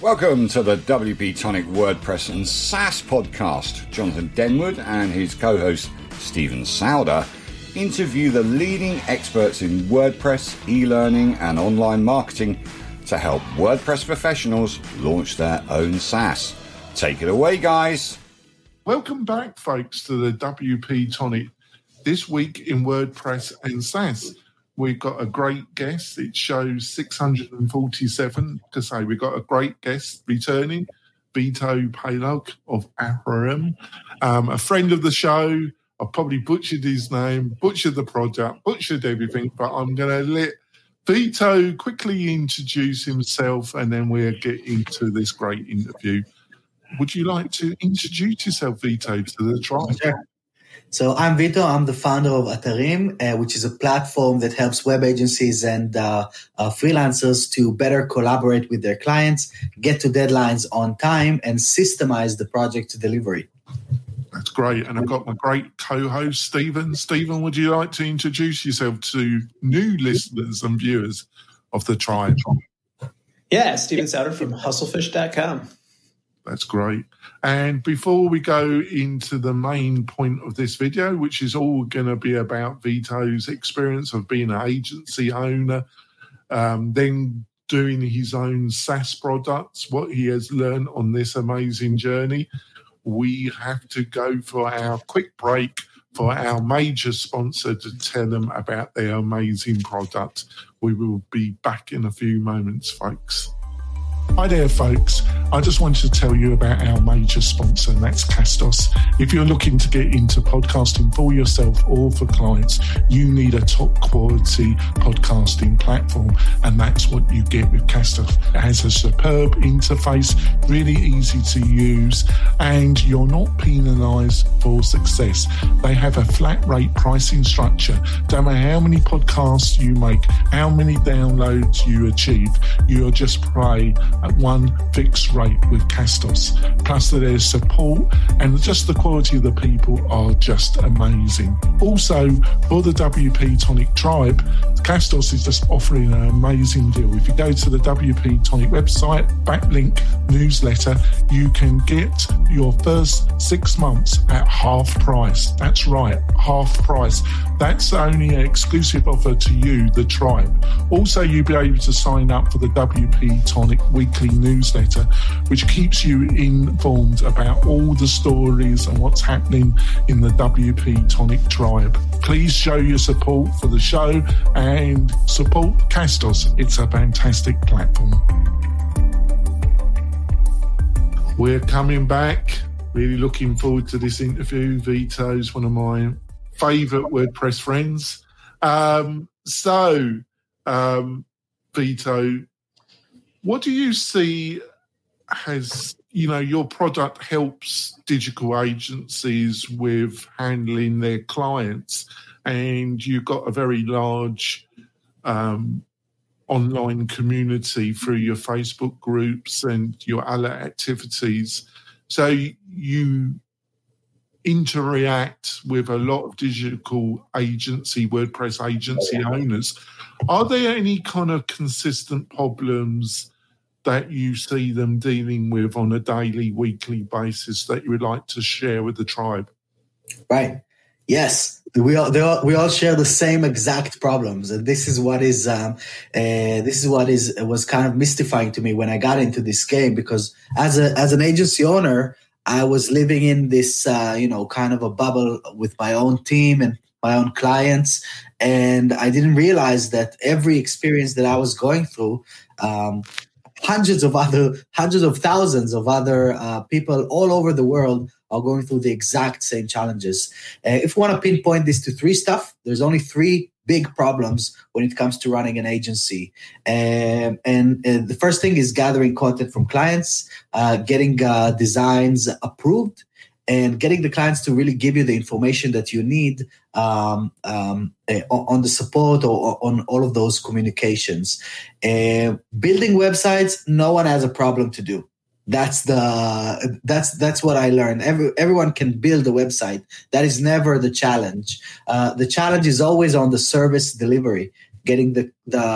Welcome to the WP Tonic WordPress and SaaS podcast. Jonathan Denwood and his co host Stephen Souder interview the leading experts in WordPress, e learning, and online marketing to help WordPress professionals launch their own SaaS. Take it away, guys. Welcome back, folks, to the WP Tonic. This week in WordPress and SaaS, we've got a great guest. It shows 647 to say we've got a great guest returning, Vito Palog of Aperim, um, a friend of the show. I probably butchered his name, butchered the product, butchered everything, but I'm going to let Vito quickly introduce himself and then we'll get into this great interview. Would you like to introduce yourself, Vito, to the tribe? Sure. So I'm Vito. I'm the founder of Atarim, uh, which is a platform that helps web agencies and uh, uh, freelancers to better collaborate with their clients, get to deadlines on time, and systemize the project to delivery. That's great. And I've got my great co-host, Stephen. Stephen, would you like to introduce yourself to new listeners and viewers of the tribe? Yeah, Stephen Souder from hustlefish.com. That's great. And before we go into the main point of this video, which is all going to be about Vito's experience of being an agency owner, um, then doing his own SaaS products, what he has learned on this amazing journey, we have to go for our quick break for our major sponsor to tell them about their amazing product. We will be back in a few moments, folks. Hi there, folks. I just wanted to tell you about our major sponsor, and that's Castos. If you're looking to get into podcasting for yourself or for clients, you need a top quality podcasting platform, and that's what you get with Castos. It has a superb interface, really easy to use, and you're not penalized for success. They have a flat rate pricing structure. Don't matter how many podcasts you make, how many downloads you achieve, you're just pay at one fixed rate with Castos. Plus, there's support and just the quality of the people are just amazing. Also, for the WP Tonic Tribe, Castos is just offering an amazing deal. If you go to the WP Tonic website, backlink newsletter, you can get your first six months at half price. That's right, half price. That's only an exclusive offer to you, the tribe. Also, you'll be able to sign up for the WP Tonic weekly newsletter, which keeps you informed about all the stories and what's happening in the WP Tonic tribe. Please show your support for the show and support Castos. It's a fantastic platform. We're coming back. Really looking forward to this interview. Vito's one of my favourite WordPress friends. Um, so, um, Vito, what do you see has you know your product helps digital agencies with handling their clients? And you've got a very large um, online community through your facebook groups and your other activities. So you interact with a lot of digital agency wordpress agency owners. Are there any kind of consistent problems that you see them dealing with on a daily, weekly basis that you would like to share with the tribe? Right. Yes, we all, all, we all share the same exact problems, and this is what is um, uh, this is what is was kind of mystifying to me when I got into this game because as a as an agency owner, I was living in this uh, you know kind of a bubble with my own team and my own clients, and I didn't realize that every experience that I was going through um, hundreds of other hundreds of thousands of other uh, people all over the world are going through the exact same challenges. Uh, if we want to pinpoint this to three stuff there's only three big problems when it comes to running an agency. Um, and uh, the first thing is gathering content from clients uh, getting uh, designs approved and getting the clients to really give you the information that you need um, um, uh, on the support or, on all of those communications. Uh, building websites, no one has a problem to do. That's the that's that's what I learned. Every, everyone can build a website. That is never the challenge. Uh, the challenge is always on the service delivery getting the the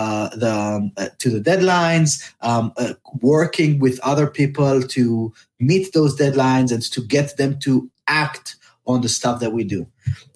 the um, uh, to the deadlines, um, uh, working with other people to meet those deadlines and to get them to act on the stuff that we do.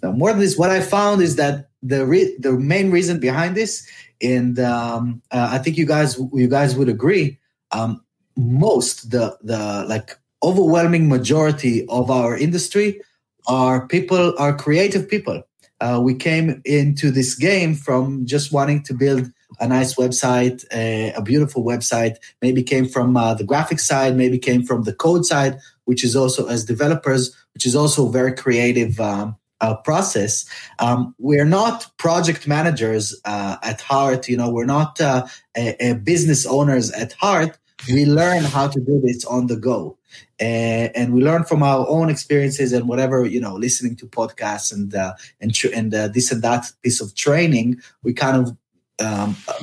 Now, more than this, what I found is that the re- the main reason behind this, and um, uh, I think you guys you guys would agree, um, most the the like overwhelming majority of our industry are people are creative people. Uh, we came into this game from just wanting to build a nice website, a, a beautiful website. Maybe came from uh, the graphic side, maybe came from the code side, which is also as developers, which is also very creative um, uh, process. Um, we're not project managers uh, at heart. You know, we're not uh, a, a business owners at heart. We learn how to do this on the go. And, and we learn from our own experiences and whatever you know listening to podcasts and uh, and tr- and uh, this and that piece of training we kind of um, uh,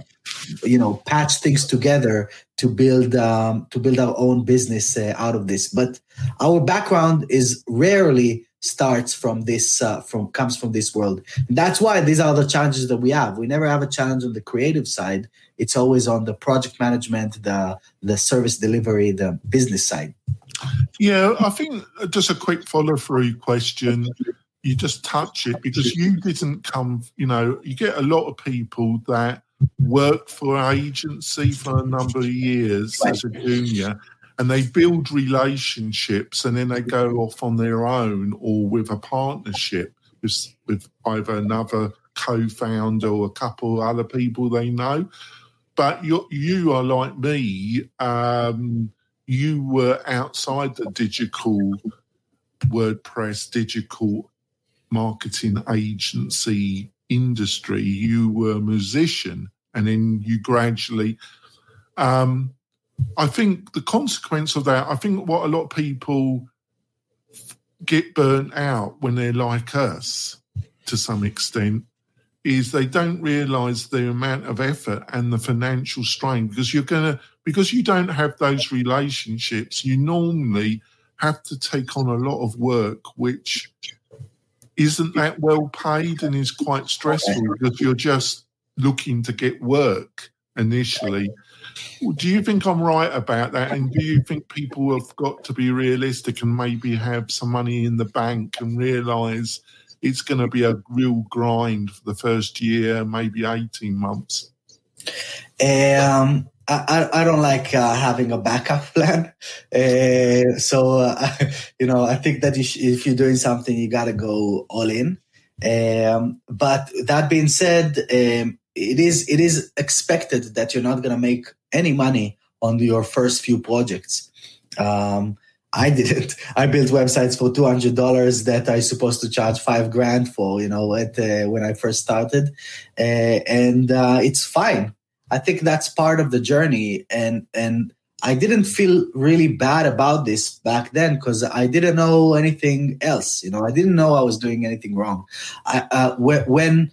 you know patch things together to build um, to build our own business uh, out of this. But our background is rarely starts from this uh, from comes from this world. And that's why these are the challenges that we have. We never have a challenge on the creative side it's always on the project management the the service delivery the business side yeah, I think uh, just a quick follow through question. You just touch it because you didn't come, you know, you get a lot of people that work for an agency for a number of years as a junior and they build relationships and then they go off on their own or with a partnership with, with either another co-founder or a couple other people they know. But you you are like me. Um, you were outside the digital WordPress, digital marketing agency industry. You were a musician, and then you gradually. Um, I think the consequence of that, I think what a lot of people get burnt out when they're like us to some extent is they don't realize the amount of effort and the financial strain because you're going to because you don't have those relationships you normally have to take on a lot of work which isn't that well paid and is quite stressful because you're just looking to get work initially. Do you think i'm right about that? And do you think people have got to be realistic and maybe have some money in the bank and realize it's going to be a real grind for the first year, maybe 18 months? Um, I, I don't like uh, having a backup plan. Uh, so, uh, you know, I think that if you're doing something, you got to go all in. Um, but that being said, um, it is it is expected that you're not going to make any money on your first few projects. Um, I didn't. I built websites for two hundred dollars that I supposed to charge five grand for. You know, at uh, when I first started, uh, and uh, it's fine. I think that's part of the journey, and and I didn't feel really bad about this back then because I didn't know anything else. You know, I didn't know I was doing anything wrong. I, uh, when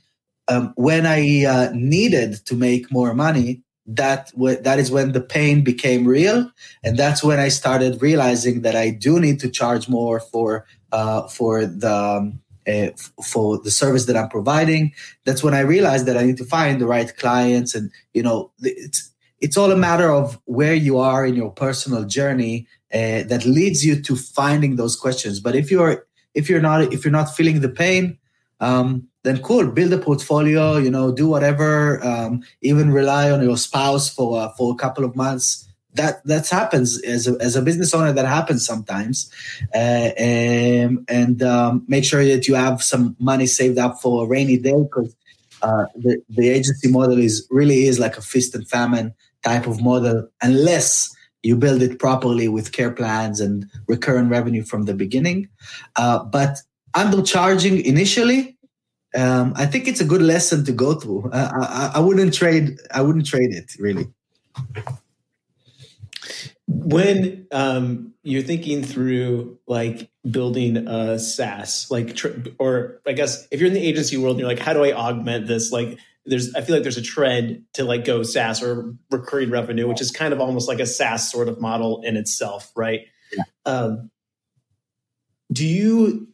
um, when I uh, needed to make more money, that that is when the pain became real and that's when i started realizing that i do need to charge more for uh, for the um, uh, for the service that i'm providing. That's when i realized that i need to find the right clients and you know it's it's all a matter of where you are in your personal journey uh, that leads you to finding those questions. But if you're if you're not if you're not feeling the pain um, then cool build a portfolio you know do whatever um, even rely on your spouse for uh, for a couple of months. That that happens as a, as a business owner that happens sometimes. Uh, and, and um, make sure that you have some money saved up for a rainy day because uh, the, the agency model is really is like a feast and famine type of model unless you build it properly with care plans and recurrent revenue from the beginning. Uh, but undercharging initially um, I think it's a good lesson to go through. I, I, I wouldn't trade. I wouldn't trade it really. When um, you're thinking through like building a SaaS, like, tr- or I guess if you're in the agency world, and you're like, how do I augment this? Like, there's, I feel like there's a trend to like go SaaS or recurring revenue, which is kind of almost like a SaaS sort of model in itself, right? Yeah. Um, do you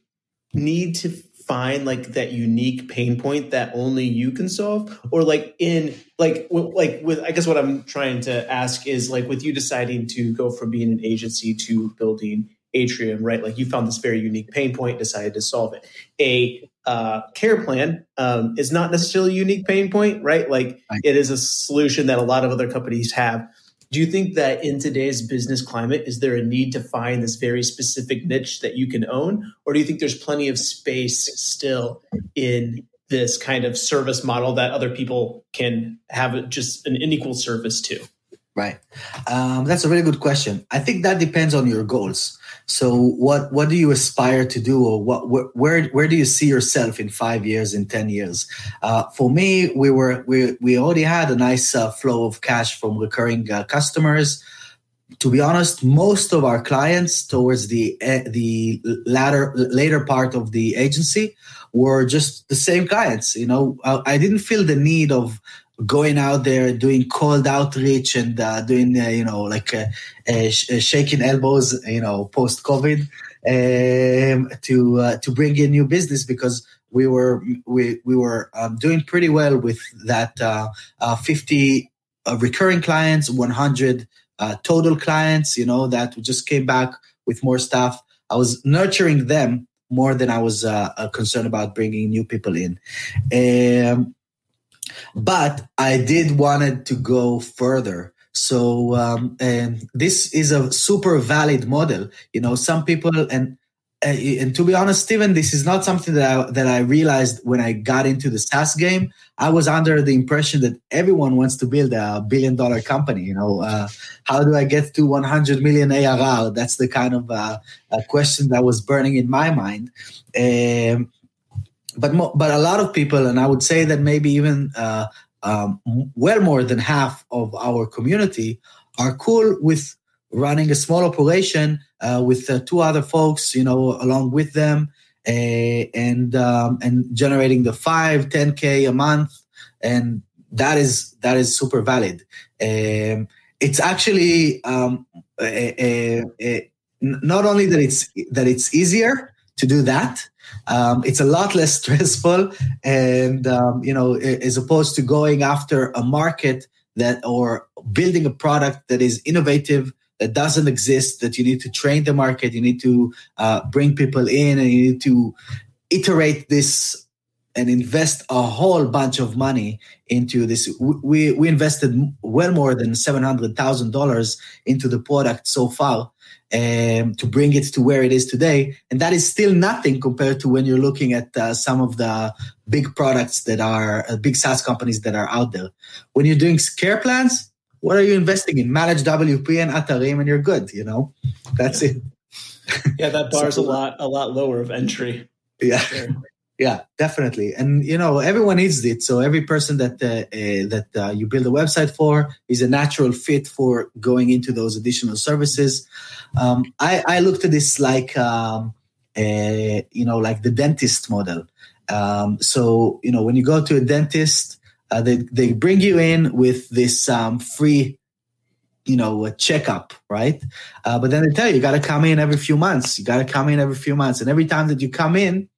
need to find like that unique pain point that only you can solve? Or like in like w- like with i guess what i'm trying to ask is like with you deciding to go from being an agency to building Atarim right? Like you found this very unique pain point decided to solve it. A uh, care plan um, is not necessarily a unique pain point right? Like it is a solution that a lot of other companies have do you think that in today's business climate is there a need to find this very specific niche that you can own or do you think there's plenty of space still in this kind of service model that other people can have just an unequal service to Right. Um, that's a really good question. I think that depends on your goals. So, what what do you aspire to do, or what where where, where do you see yourself in five years, in ten years? Uh, for me, we were we we already had a nice uh, flow of cash from recurring uh, customers. To be honest, most of our clients towards the uh, the latter later part of the agency were just the same clients. You know, I, I didn't feel the need of going out there doing cold outreach and uh, doing uh, you know like uh, uh, sh- uh, shaking elbows you know post covid um, to uh, to bring in new business because we were we we were um, doing pretty well with that uh, uh, 50 uh, recurring clients 100 uh, total clients you know that just came back with more stuff. I was nurturing them more than i was concerned about bringing new people in. Um, but I did wanted to go further. So um, this is a super valid model. You know, some people and uh, and to be honest, Steven, this is not something that I that I realized when I got into the SaaS game. I was under the impression that everyone wants to build a billion dollar company. You know, uh, how do I get to 100 million ARR? That's the kind of uh, question that was burning in my mind. Um, but mo- but a lot of people, and I would say that maybe even uh, um, well more than half of our community are cool with running a small operation uh, with uh, two other folks, you know, along with them, uh, and um, and generating the five, 10k a month, and that is that is super valid. Um, it's actually um, a, a, a, not only that it's that it's easier to do that um, it's a lot less stressful and um, you know as opposed to going after a market that or building a product that is innovative that doesn't exist that you need to train the market you need to uh, bring people in and you need to iterate this and invest a whole bunch of money into this. We we invested well more than $700,000 into the product so far um, to bring it to where it is today. And that is still nothing compared to when you're looking at uh, some of the big products that are uh, big SaaS companies that are out there. When you're doing care plans, what are you investing in? Manage WP and Atarim, and you're good. You know, that's yeah. it. yeah, that bar is a lot a lot lower of entry. Yeah. Sure. Yeah, definitely, and you know everyone needs it. So every person that uh, uh, that uh, you build a website for is a natural fit for going into those additional services. Um, I, I looked at this like um, you know like the dentist model. Um, so you know when you go to a dentist, uh, they they bring you in with this um, free you know a checkup right uh, but then they tell you you got to come in every few months you got to come in every few months and every time that you come in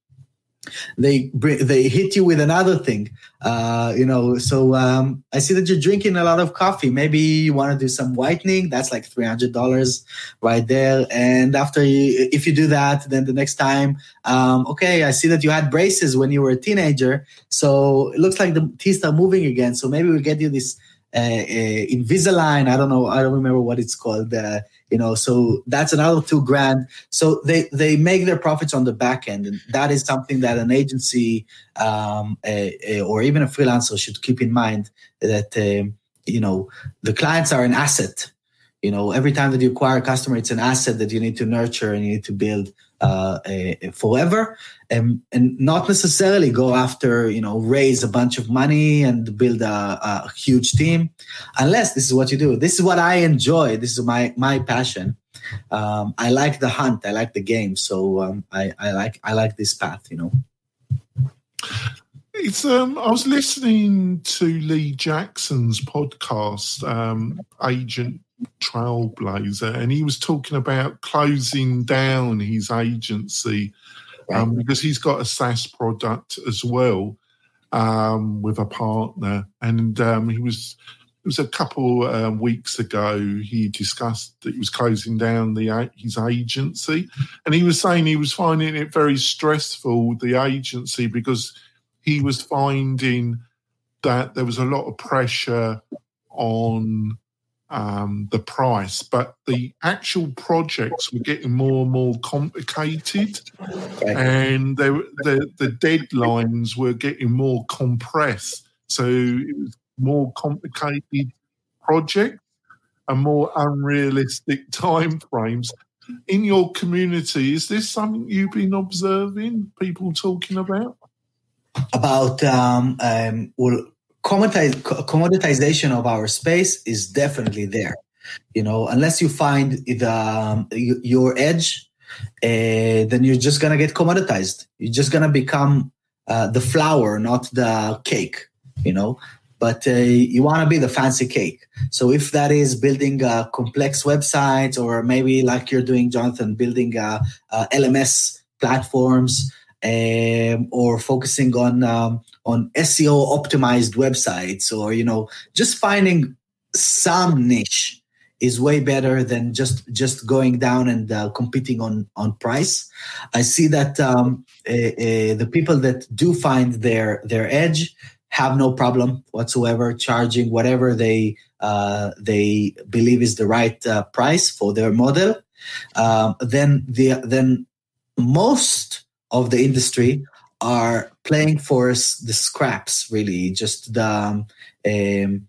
they they hit you with another thing uh, you know so um, i see that you're drinking a lot of coffee maybe you want to do some whitening that's like $300 right there and after you if you do that then the next time um, okay i see that you had braces when you were a teenager so it looks like the teeth are moving again so maybe we'll get you this uh, uh, Invisalign. I don't know. I don't remember what it's called. You know, so that's another two grand. So they they make their profits on the back end, and that is something that an agency um, or even a freelancer should keep in mind. That um, you know the clients are an asset. You know, every time that you acquire a customer, it's an asset that you need to nurture and you need to build uh, forever, and and not necessarily go after you know raise a bunch of money and build a, a, huge team, unless this is what you do. This is what I enjoy. This is my my passion. Um, I like the hunt. I like the game. So um, I, I like I like this path. You know. It's um I was listening to Lee Jackson's podcast, um, Agency Trailblazer, and he was talking about closing down his agency um, because he's got a SaaS product as well um, with a partner, and um, he was. It was a couple um, weeks ago. He discussed that he was closing down the his agency, and he was saying he was finding it very stressful the agency because he was finding that there was a lot of pressure on um, the price, but the actual projects were getting more and more complicated, and they, the the deadlines were getting more compressed. So it was more complicated projects and more unrealistic time frames. In your community, is this something you've been observing? People talking about about um, um, well commoditization of our space is definitely there. You know, unless you find the um, your edge, uh, then you're just gonna get commoditized. You're just gonna become uh, the flour, not the cake. You know, but uh, you want to be the fancy cake. So if that is building a complex website, or maybe like you're doing, Jonathan, building a, a LMS platforms, um, or focusing on um, on SEO optimized websites or you know just finding some niche is way better than just just going down and uh, competing on on price. I see that um, uh, uh, the people that do find their their edge have no problem whatsoever charging whatever they uh, they believe is the right uh, price for their model. Um, then the then most of the industry are playing for us the scraps really just the um, um,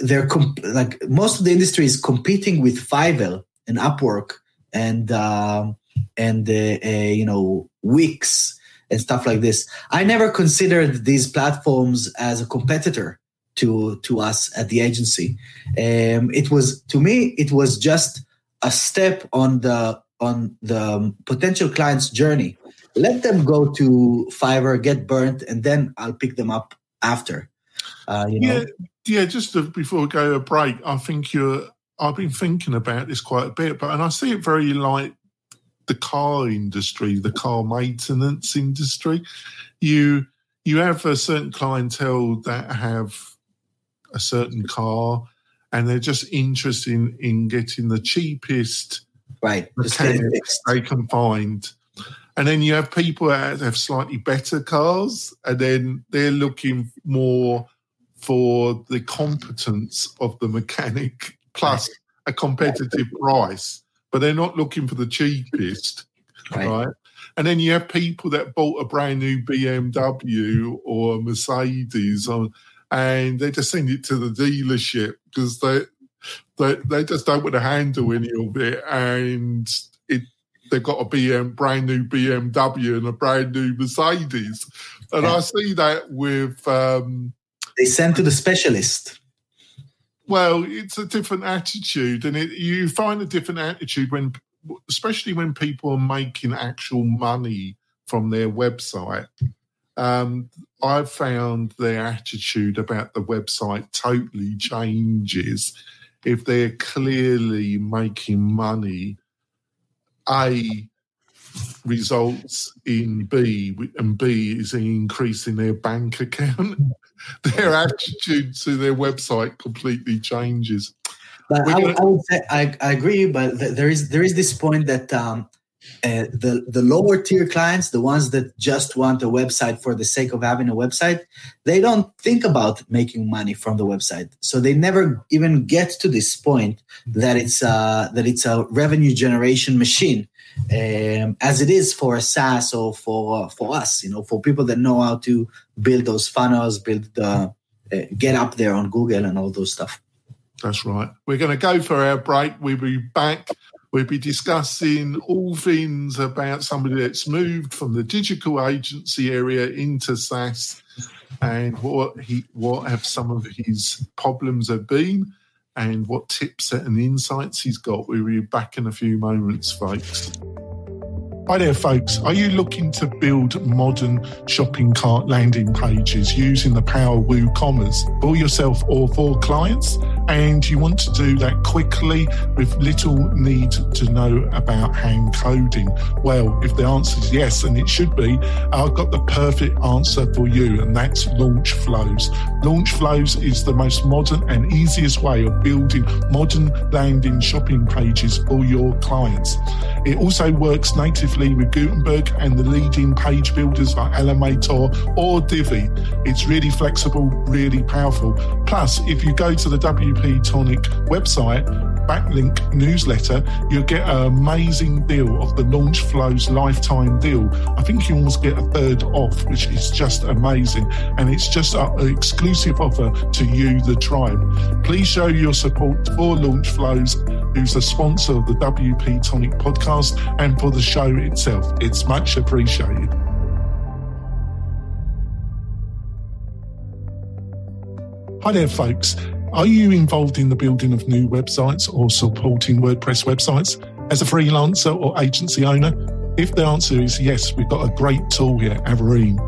they're comp- like most of the industry is competing with Fiverr and Upwork and um, and uh, uh, you know Wix and stuff like this. I never considered these platforms as a competitor to to us at the agency. Um, it was to me it was just a step on the on the potential client's journey let them go to Fiverr, get burnt, and then I'll pick them up after. Uh, you know? Yeah, yeah. Just to, before we go a break, I think you're. I've been thinking about this quite a bit, but and I see it very like the car industry, the car maintenance industry. You you have a certain clientele that have a certain car, and they're just interested in, in getting the cheapest right mechanics they can find and then you have people that have slightly better cars, and then they're looking more for the competence of the mechanic plus a competitive price, but they're not looking for the cheapest, right? right? And then you have people that bought a brand new BMW or Mercedes, or, and they just send it to the dealership because they, they they just don't want to handle any of it, and they've got a BM, brand new BMW and a brand new Mercedes. And yeah. I see that with. Um, they send to the specialist. Well, it's a different attitude, and it, you find a different attitude when, especially when people are making actual money from their website. Um, I've found their attitude about the website totally changes if they're clearly making money a results in B, and B is an increase in their bank account. their attitude to their website completely changes. But I, gonna... I, would say I, I agree, but there is there is this point that um, uh, the the lower tier clients, the ones that just want a website for the sake of having a website, they don't think about making money from the website. So they never even get to this point that it's uh, that it's a revenue generation machine, um, as it is for a SaaS or for for us. You know, for people that know how to build those funnels, build the uh, get up there on Google and all those stuff. That's right. We're going to go for our break. We'll be back We'll be discussing all things about somebody that's moved from the digital agency area into SaaS and what he what have some of his problems have been and what tips and insights he's got. We'll be back in a few moments, folks. Hi there, folks. Are you looking to build modern shopping cart landing pages using the power of WooCommerce for yourself or for clients? And you want to do that quickly with little need to know about hand coding? Well, if the answer is yes, and it should be, I've got the perfect answer for you, and that's Launch Flows. Launch Flows is the most modern and easiest way of building modern landing shopping pages for your clients. It also works with Gutenberg and the leading page builders like Elementor or Divi. It's really flexible, really powerful. Plus, if you go to the WP Tonic website, backlink newsletter, you'll get an amazing deal of the Launch Flows lifetime deal. I think you almost get a third off, which is just amazing. And it's just an exclusive offer to you, the tribe. Please show your support for Launch Flows, who's a sponsor of the WP Tonic podcast and for the show itself. It's much appreciated. Hi there, folks. Are you involved in the building of new websites or supporting WordPress websites as a freelancer or agency owner? If the answer is yes, we've got a great tool here, Avareem.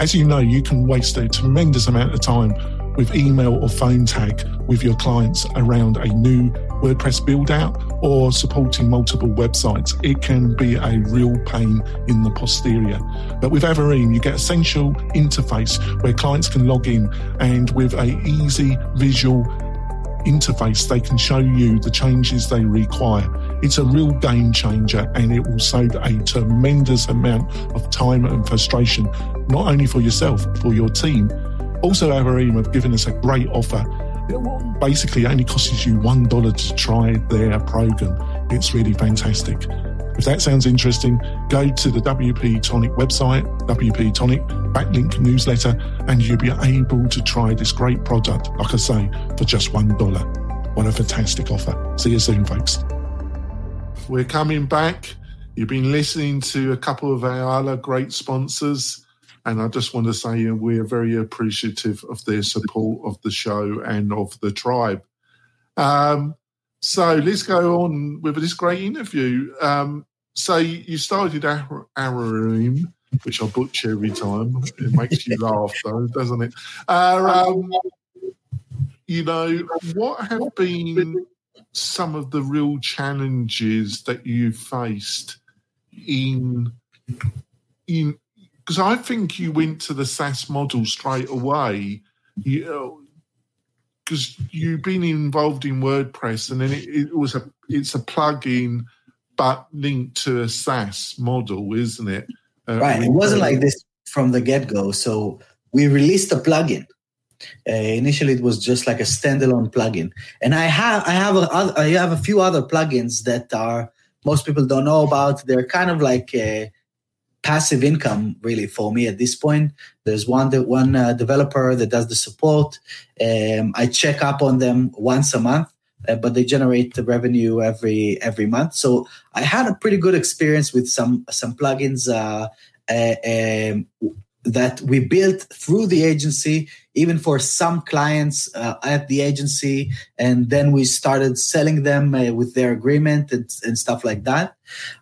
As you know, you can waste a tremendous amount of time with email or phone tag with your clients around a new WordPress build out or supporting multiple websites. It can be a real pain in the posterior. But with Avareem, you get essential interface where clients can log in and with a easy visual interface, they can show you the changes they require. It's a real game changer and it will save a tremendous amount of time and frustration, not only for yourself, for your team, also, Avareem have given us a great offer. It basically only costs you $1 to try their program. It's really fantastic. If that sounds interesting, go to the WP Tonic website, WP Tonic backlink newsletter, and you'll be able to try this great product, like I say, for just $1. What a fantastic offer. See you soon, folks. We're coming back. You've been listening to a couple of our other great sponsors. And I just want to say uh, we're very appreciative of their support of the show and of the tribe. Um, so let's go on with this great interview. Um, so you started Avareem, which I butcher every time. It makes you laugh, though, doesn't it? Uh, um, you know, what have been some of the real challenges that you faced in in because I think you went to the SaaS model straight away. You because you've been involved in WordPress, and then it, it, was a it's a plugin, but linked to a SaaS model, isn't it? Uh, right. It wasn't like this from the get go. So we released a plugin. Uh, initially, it was just like a standalone plugin, and I have I have a, I have a few other plugins that are most people don't know about. They're kind of like uh, passive income really for me at this point. There's one one uh, developer that does the support. Um, I check up on them once a month, uh, but they generate the revenue every every month. So I had a pretty good experience with some some plugins uh, uh um, that we built through the agency, even for some clients uh, at the agency, and then we started selling them uh, with their agreement and, and stuff like that.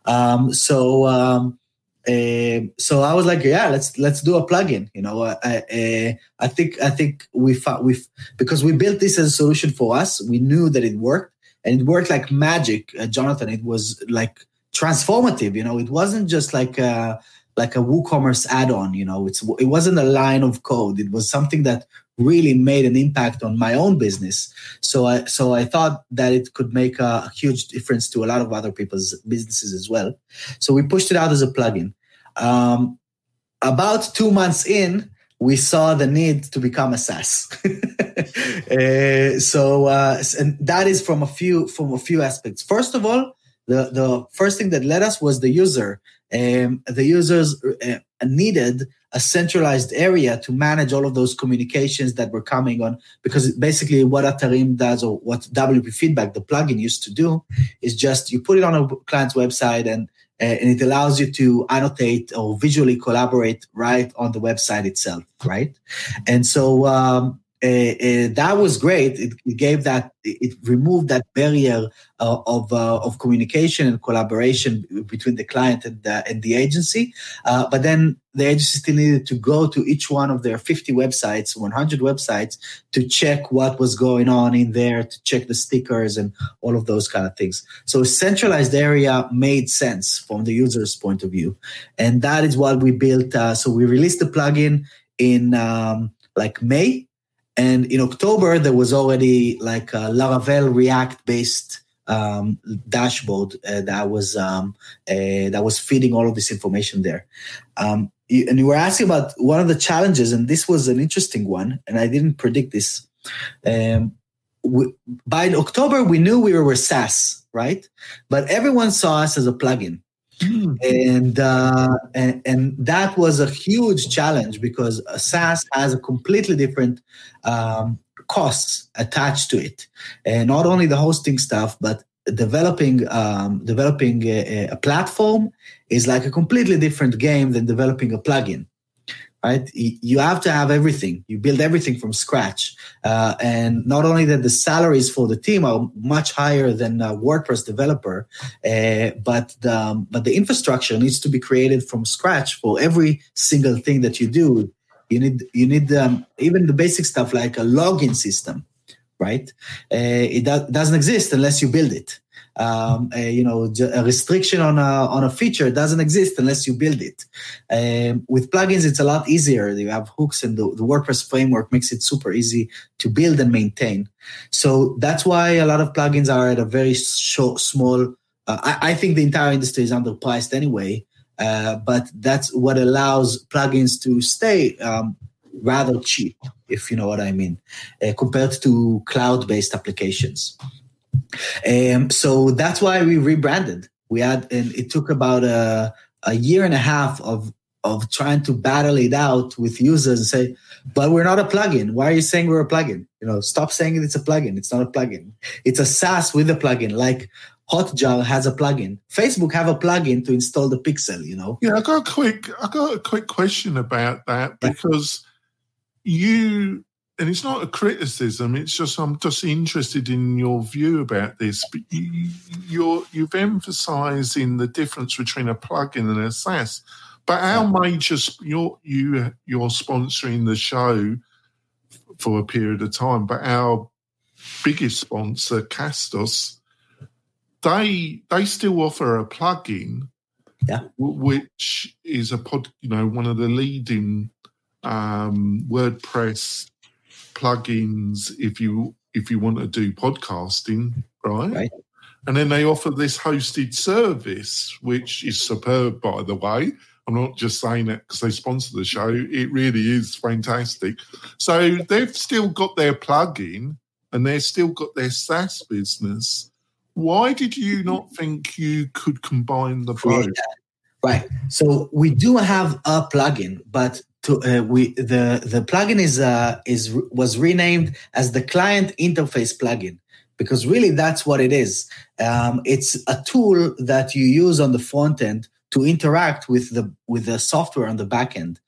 Um, so. Um, uh, so I was like, yeah, let's let's do a plugin. You know, uh, uh, I think I think we found we because we built this as a solution for us. We knew that it worked, and it worked like magic, uh, Jonathan. It was like transformative. You know, it wasn't just like a, like a WooCommerce add-on. You know, it's it wasn't a line of code. It was something that really made an impact on my own business. So I so I thought that it could make a, a, huge difference to a lot of other people's businesses as well. So we pushed it out as a plugin. Um, about two months in, we saw the need to become a SaaS. uh, so uh, and that is from a few from a few aspects. First of all, the the first thing that led us was the user. Um, the users uh, needed a centralized area to manage all of those communications that were coming on because basically what Atarim does or what WP Feedback, the plugin used to do is just you put it on a client's website and uh, and it allows you to annotate or visually collaborate right on the website itself, right? And so um, uh, that was great. It, gave that, it removed that barrier uh, of uh, of communication and collaboration between the client and the, and the agency. Uh, but then the agency still needed to go to each one of their 50 websites, 100 websites, to check what was going on in there, to check the stickers and all of those kind of things. So a centralized area made sense from the user's point of view, and that is what we built. Uh, so we released the plugin in um, like May and in October, there was already like a Laravel React based um, dashboard uh, that was um, uh, that was feeding all of this information there. Um, you, and you were asking about one of the challenges, and this was an interesting one, and I didn't predict this. Um, we, by October, we knew we were SaaS, right? But everyone saw us as a plugin. Mm. And, uh, and, and that was a huge challenge because SaaS has a completely different um, costs attached to it, and not only the hosting stuff, but developing um, developing a, a, platform is like a completely different game than developing a plugin right? You have to have everything. You build everything from scratch. Uh, and not only that the salaries for the team are much higher than a WordPress developer, uh, but the, um, but the infrastructure needs to be created from scratch for every single thing that you do. You need you need um, even the basic stuff like a login system, right? Uh, it do- doesn't exist unless you build it um, a, you know, a restriction on a, on a feature doesn't exist unless you build it. Um, with plugins, it's a lot easier. You have hooks, and the, the, WordPress framework makes it super easy to build and maintain. So that's why a lot of plugins are at a very short, small. Uh, I, I, think the entire industry is underpriced anyway, uh, but that's what allows plugins to stay um, rather cheap, if you know what I mean, uh, compared to cloud-based applications. Um, so that's why we rebranded. We had, and it took about a, a year and a half of of trying to battle it out with users and say, but we're not a plugin. Why are you saying we're a plugin? You know, stop saying it's a plugin. It's not a plugin. It's a SaaS with a plugin. Like Hotjar has a plugin. Facebook have a plugin to install the pixel. You know. Yeah, I got a quick. I got a quick question about that because you and it's not a criticism. It's just I'm just interested in your view about this. But you, you're you've emphasised in the difference between a plugin and a SaaS. But our major you're you you're sponsoring the show for a period of time. But our biggest sponsor, Castos, they they still offer a plugin, yeah, which is a pod, you know, one of the leading um, WordPress plugins if you if you want to do podcasting, right? Right. And then they offer this hosted service, which is superb, by the way. I'm not just saying that because they sponsor the show. It really is fantastic. So they've still got their plugin and they've still got their SaaS business. Why did you mm-hmm. not think you could combine the both? Right. So we do have a plugin, but to, uh, we the the plugin is uh, is was renamed as the client interface plugin because really that's what it is. Um, it's a tool that you use on the front end to interact with the with the software on the back end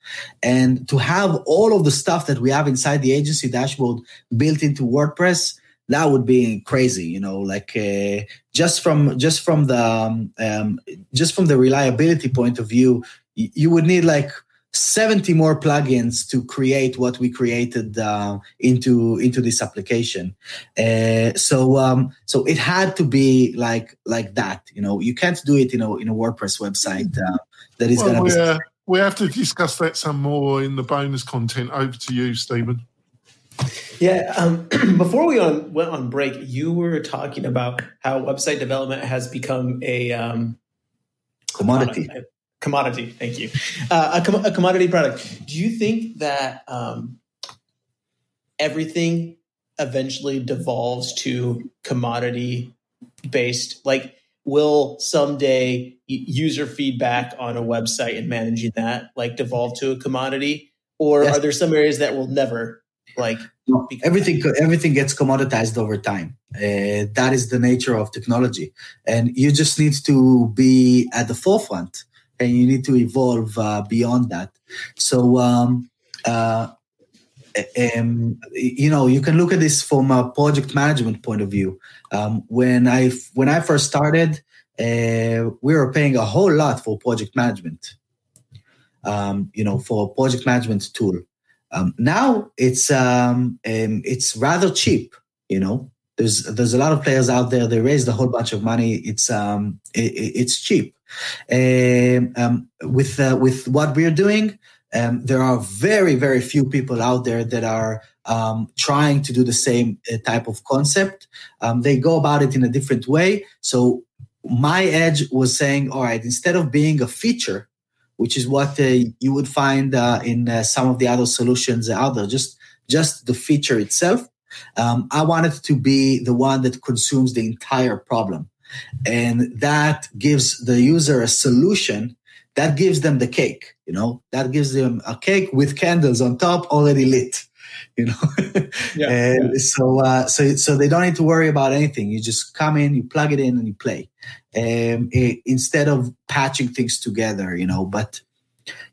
and to have all of the stuff that we have inside the agency dashboard built into WordPress that would be crazy you know like uh, just from just from the um, um, just from the reliability point of view you would need like 70 more plugins to create what we created uh, into into this application. Uh, so um, so it had to be like like that you know? You can't do it in a in a wordpress website uh, that is well, going to be uh, we have to discuss that some more in the bonus content. Over to you stephen. Yeah um, before we on, went on break you were talking about how website development has become a um, commodity commodity. Thank you. Uh, a, com- a, commodity product. Do you think that um, everything eventually devolves to commodity based? Like, will someday user feedback on a website and managing that like devolve to a commodity, or yes. are there some areas that will never? Like no, everything, everything gets commoditized over time. Uh, that is the nature of technology, and you just need to be at the forefront and you need to evolve uh, beyond that. So um, uh, um, you know, you can look at this from a project management point of view. Um, when I when I first started, uh, we were paying a whole lot for project management. Um, you know, for a project management tool. Um, now it's um, it's rather cheap. You know, there's there's a lot of players out there. They raised a whole bunch of money. It's um, it, it's cheap. Um, with uh, with what we're doing, um, there are very, very few people out there that are um, trying to do the same uh, type of concept. Um, they go about it in a different way. So my edge was saying, all right, instead of being a feature, which is what uh, you would find uh, in uh, some of the other solutions out there, just just the feature itself. Um, I wanted to be the one that consumes the entire problem, and that gives the user a solution that gives them the cake you know? That gives them a cake with candles on top already lit you know? Yeah, and yeah. so uh, so so they don't need to worry about anything. You just come in you plug it in and you play. Um, it, instead of patching things together you know? But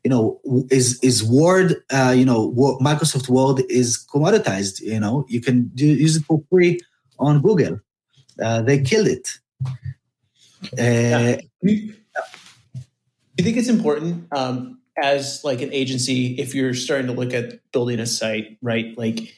you know is is word uh, you know microsoft word is commoditized you know you can do, use it for free on google uh, they killed it uh, yeah you think it's important um, as like an agency if you're starting to look at building a site, right? Like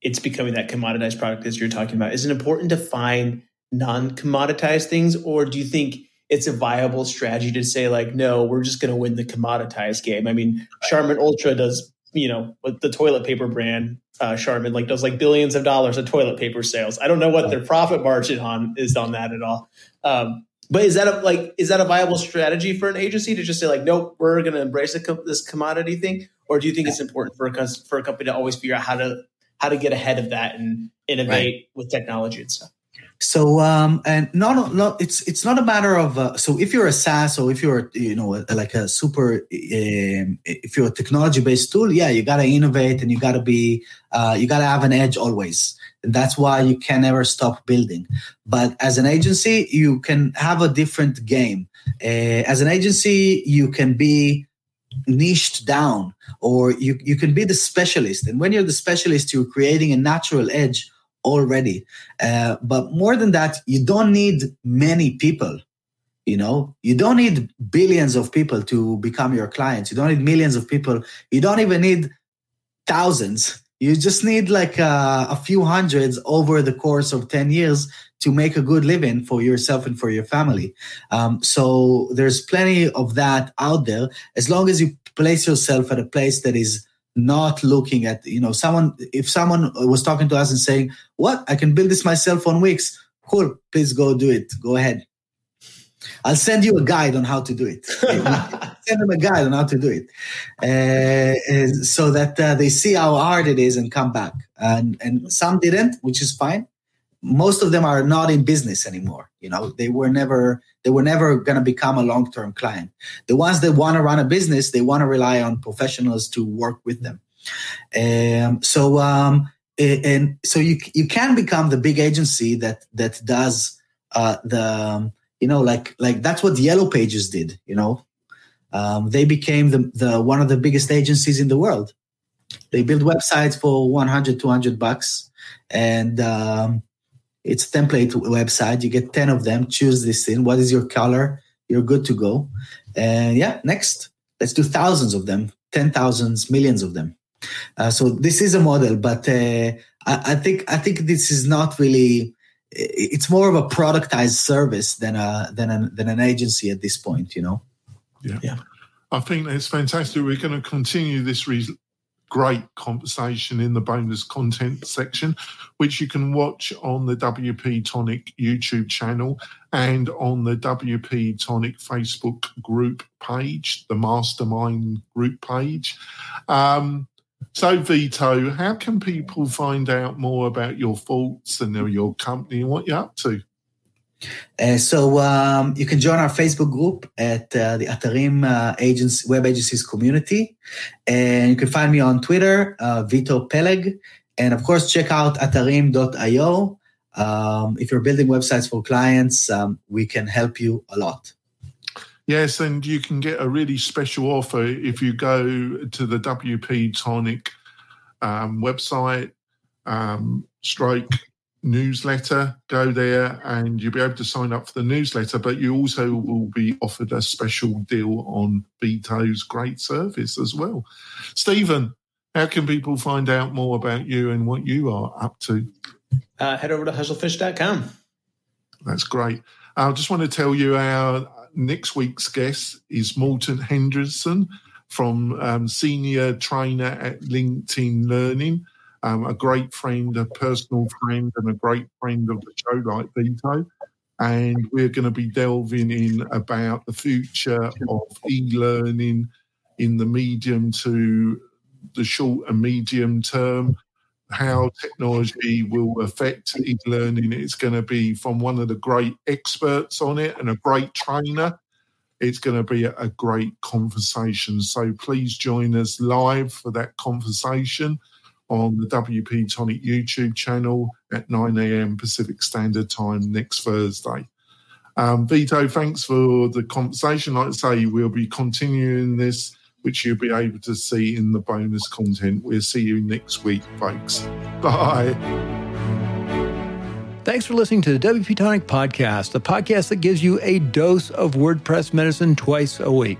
it's becoming that commoditized product as you're talking about. Is it important to find non-commoditized things, or do you think it's a viable strategy to say like, no, we're just going to win the commoditized game? I mean, Charmin Ultra does, you know, with the toilet paper brand, uh, Charmin like does like billions of dollars of toilet paper sales. I don't know what their profit margin on is on that at all. Um, but is that a like is that a viable strategy for an agency to just say like, nope, we're going to embrace this commodity thing, or do you think it's important for a for a company to always figure out how to how to get ahead of that and innovate right. with technology and stuff? So um, and not not it's it's not a matter of uh, so if you're a SaaS or if you're you know like a super um, if you're a technology based tool, yeah, you got to innovate and you got to be uh, you got to have an edge always. And that's why you can never stop building. But as an agency, you can have a different game. Uh, as an agency, you can be niched down or you, you can be the specialist. And when you're the specialist, you're creating a natural edge already. Uh, but more than that, you don't need many people. You know, you don't need billions of people to become your clients. You don't need millions of people. You don't even need thousands you just need like uh, a few hundreds over the course of 10 years to make a good living for yourself and for your family. Um, so there's plenty of that out there. As long as you place yourself at a place that is not looking at, you know, someone, if someone was talking to us and saying, What? I can build this myself on Wix. Cool. Please go do it. Go ahead. I'll send you a guide on how to do it. send them a guide on how to do it, uh, so that uh, they see how hard it is and come back. And and some didn't, which is fine. Most of them are not in business anymore. You know, they were never they were never going to become a long term client. The ones that want to run a business, they want to rely on professionals to work with them. Um, so um, and so you you can become the big agency that that does uh, the you know like like that's what yellow pages did you know um, they became the, the one of the biggest agencies in the world they build websites for 100 200 bucks and um, it's a template website. You get 10 of them. Choose this in what is your color? You're good to go. And yeah next. Let's do thousands of them. Ten thousands millions of them. Uh, so this is a model but uh, I, I think i think this is not really it's more of a productized service than a than an than an agency at this point you know? Yeah. Yeah. I think it's fantastic. We're going to continue this re- great conversation in the bonus content section which you can watch on the wp tonic youtube channel and on the wp tonic facebook group page the mastermind group page um, so, Vito, how can people find out more about your thoughts and your company and what you're up to? Uh, so um, you can join our Facebook group at uh, the Atarim uh, Agents Web Agencies community, and you can find me on Twitter, uh, Vito Peleg, and of course check out Atarim.io. Um, if you're building websites for clients, um, we can help you a lot. Yes, and you can get a really special offer if you go to the WP Tonic um, website, um, stroke newsletter. Go there and you'll be able to sign up for the newsletter, but you also will be offered a special deal on Vito's great service as well. Stephen, how can people find out more about you and what you are up to? Uh, head over to hustlefish.com. That's great. I just want to tell you our next week's guest is Morten Hendriksen from um, senior trainer at LinkedIn Learning um, a great friend, a personal friend, and a great friend of the show, like Vito. And we're going to be delving in about the future of e learning in the medium to the short and medium term, how technology will affect e learning. It's going to be from one of the great experts on it and a great trainer. It's going to be a great conversation. So please join us live for that conversation on the WP Tonic YouTube channel at 9 a.m. Pacific Standard Time next Thursday. Um, Vito, thanks for the conversation. Like I say, we'll be continuing this, which you'll be able to see in the bonus content. We'll see you next week, folks. Bye. Thanks for listening to the WP Tonic Podcast, the podcast that gives you a dose of WordPress medicine twice a week.